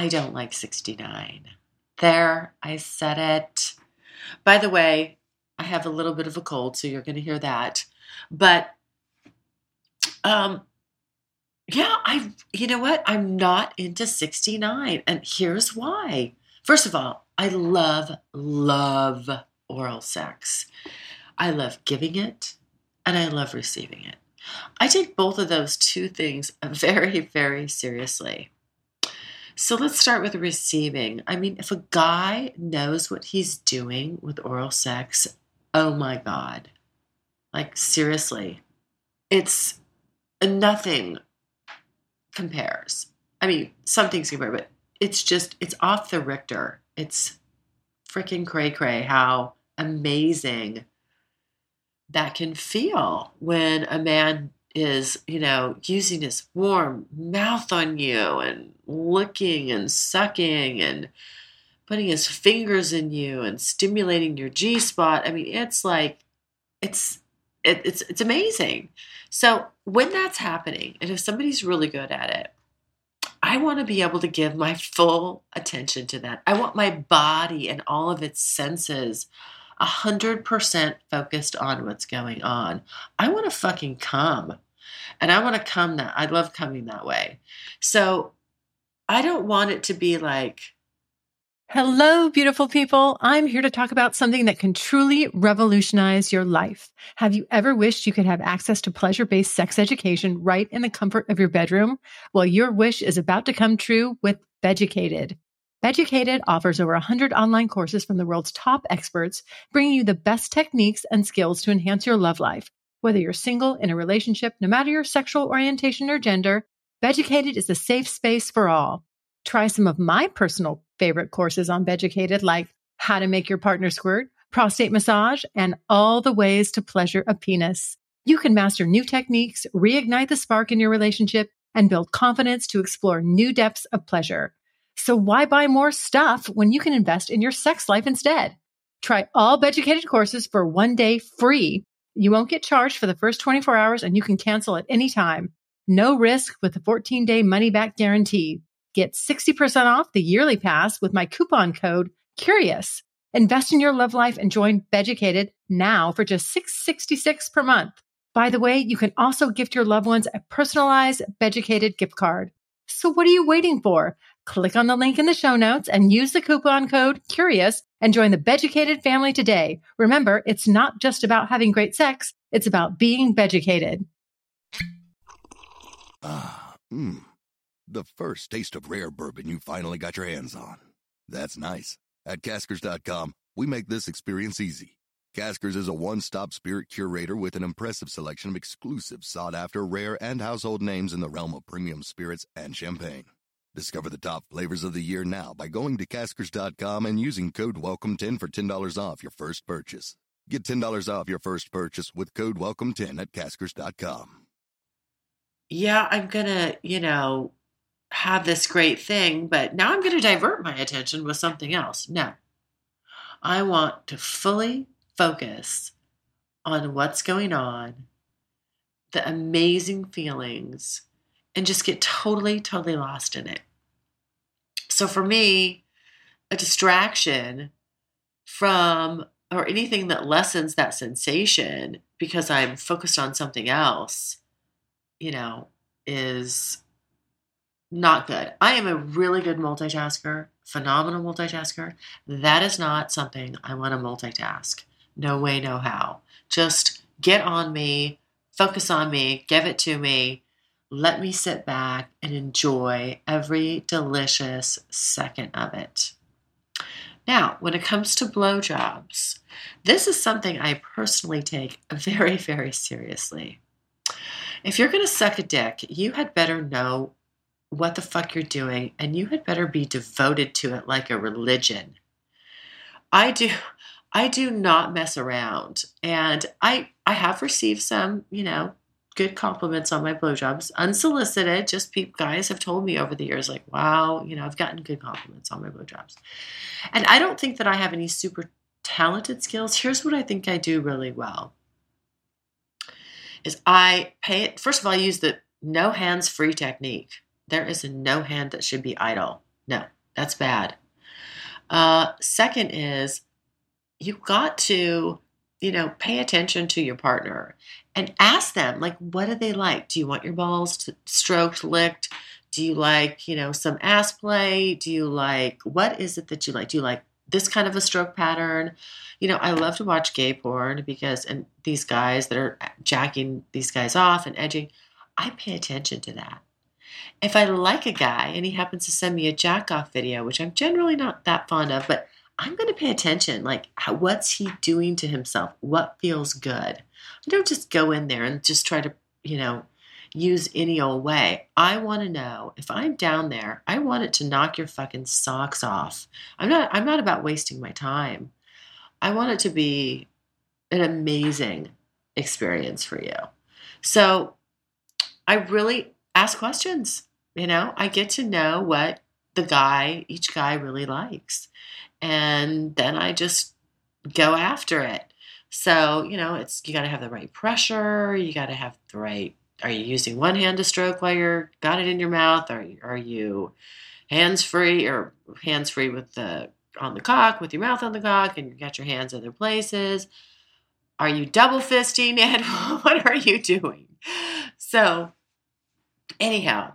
I don't like 69. There, I said it. By the way, I have a little bit of a cold, so you're going to hear that. But um yeah, I you know what? I'm not into 69 and here's why. First of all, I love love oral sex. I love giving it and I love receiving it. I take both of those two things very very seriously. So let's start with receiving. I mean, if a guy knows what he's doing with oral sex, oh my God. Like, seriously, it's uh, nothing compares. I mean, some things compare, but it's just, it's off the Richter. It's freaking cray cray how amazing that can feel when a man is, you know, using his warm mouth on you and licking and sucking and putting his fingers in you and stimulating your G spot. I mean, it's like it's it, it's it's amazing. So when that's happening, and if somebody's really good at it, I want to be able to give my full attention to that. I want my body and all of its senses 100% focused on what's going on. I want to fucking come. And I want to come that. I love coming that way. So I don't want it to be like, Hello, beautiful people. I'm here to talk about something that can truly revolutionize your life. Have you ever wished you could have access to pleasure based sex education right in the comfort of your bedroom? Well, your wish is about to come true with Beducated. Beducated offers over 100 online courses from the world's top experts, bringing you the best techniques and skills to enhance your love life. Whether you're single, in a relationship, no matter your sexual orientation or gender, Beducated is a safe space for all. Try some of my personal favorite courses on Beducated, like how to make your partner squirt, prostate massage, and all the ways to pleasure a penis. You can master new techniques, reignite the spark in your relationship, and build confidence to explore new depths of pleasure. So why buy more stuff when you can invest in your sex life instead? Try all Beducated courses for one day free. You won't get charged for the first 24 hours and you can cancel at any time. No risk with a 14 day money back guarantee. Get 60% off the yearly pass with my coupon code CURIOUS. Invest in your love life and join Beducated now for just 666 per month. By the way, you can also gift your loved ones a personalized Beducated gift card. So what are you waiting for? Click on the link in the show notes and use the coupon code CURIOUS and join the Beducated family today. Remember, it's not just about having great sex, it's about being Beducated. Ah, mmm. The first taste of rare bourbon you finally got your hands on. That's nice. At Caskers.com, we make this experience easy. Caskers is a one stop spirit curator with an impressive selection of exclusive, sought after, rare, and household names in the realm of premium spirits and champagne. Discover the top flavors of the year now by going to Caskers.com and using code WELCOME10 for $10 off your first purchase. Get $10 off your first purchase with code WELCOME10 at Caskers.com. yeah, I'm going to, you know, have this great thing, but now I'm going to divert my attention with something else. No. I want to fully focus on what's going on, the amazing feelings, and just get totally, totally lost in it. So for me, a distraction from or anything that lessens that sensation because I'm focused on something else, you know, is not good. I am a really good multitasker, phenomenal multitasker. That is not something I want to multitask. No way, no how. Just get on me, focus on me, give it to me. Let me sit back and enjoy every delicious second of it. Now, when it comes to blowjobs, this is something I personally take very, very seriously. If you're going to suck a dick, you had better know what the fuck you're doing, and you had better be devoted to it like a religion. I do. I do not mess around, and I I have received some, you know, good compliments on my blowjobs, unsolicited. Just people, guys have told me over the years, like, wow, you know, I've gotten good compliments on my blowjobs, and I don't think that I have any super talented skills. Here's what I think I do really well: is I pay it. First of all, I use the no hands free technique. There is a no hand that should be idle. No, that's bad. Uh, second is you've got to, you know, pay attention to your partner and ask them, like, what do they like? Do you want your balls stroked, licked? Do you like, you know, some ass play? Do you like, what is it that you like? Do you like this kind of a stroke pattern? You know, I love to watch gay porn because, and these guys that are jacking these guys off and edging, I pay attention to that. If I like a guy and he happens to send me a jack off video, which I'm generally not that fond of, but I'm going to pay attention. Like, how, what's he doing to himself? What feels good? I don't just go in there and just try to, you know, use any old way. I want to know if I'm down there, I want it to knock your fucking socks off. I'm not I'm not about wasting my time. I want it to be an amazing experience for you. So I really ask questions. You know, I get to know what the guy, each guy really likes. And then I just go after it. So, you know, it's you got to have the right pressure, you got to have the right are you using one hand to stroke while you're got it in your mouth? Are are you hands free or hands free with the on the cock with your mouth on the cock and you got your hands other places? Are you double fisting and what are you doing? So anyhow,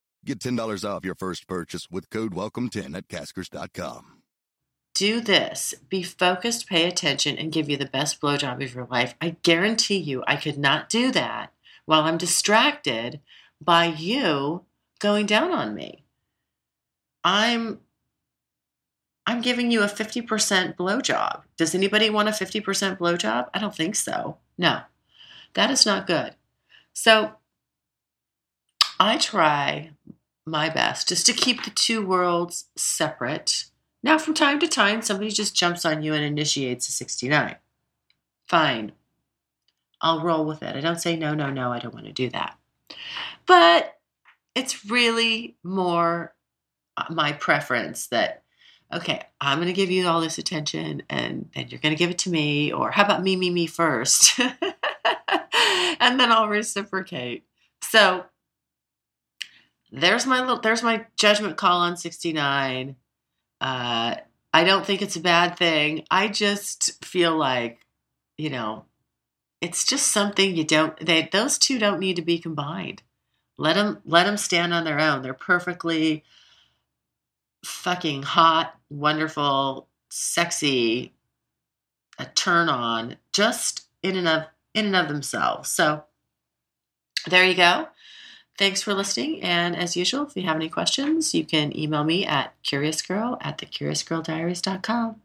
Get $10 off your first purchase with code WELCOME10 at caskers.com. do this, be focused, pay attention, and give you the best blowjob of your life. I guarantee you, I could not do that while I'm distracted by you going down on me. I'm I'm giving you a 50% blowjob. Does anybody want a 50% blowjob? I don't think so. No. That is not good. So I try my best just to keep the two worlds separate. Now, from time to time, somebody just jumps on you and initiates a 69. Fine. I'll roll with it. I don't say, no, no, no, I don't want to do that. But it's really more uh, my preference that, okay, I'm going to give you all this attention and then you're going to give it to me. Or how about me, me, me first? and then I'll reciprocate. So there's my little, there's my judgment call on 69. Uh, I don't think it's a bad thing. I just feel like, you know, it's just something you don't. They those two don't need to be combined. Let them let them stand on their own. They're perfectly fucking hot, wonderful, sexy, a turn on, just in and of in and of themselves. So there you go. Thanks for listening. And as usual, if you have any questions, you can email me at curiousgirl at thecuriousgirldiaries.com.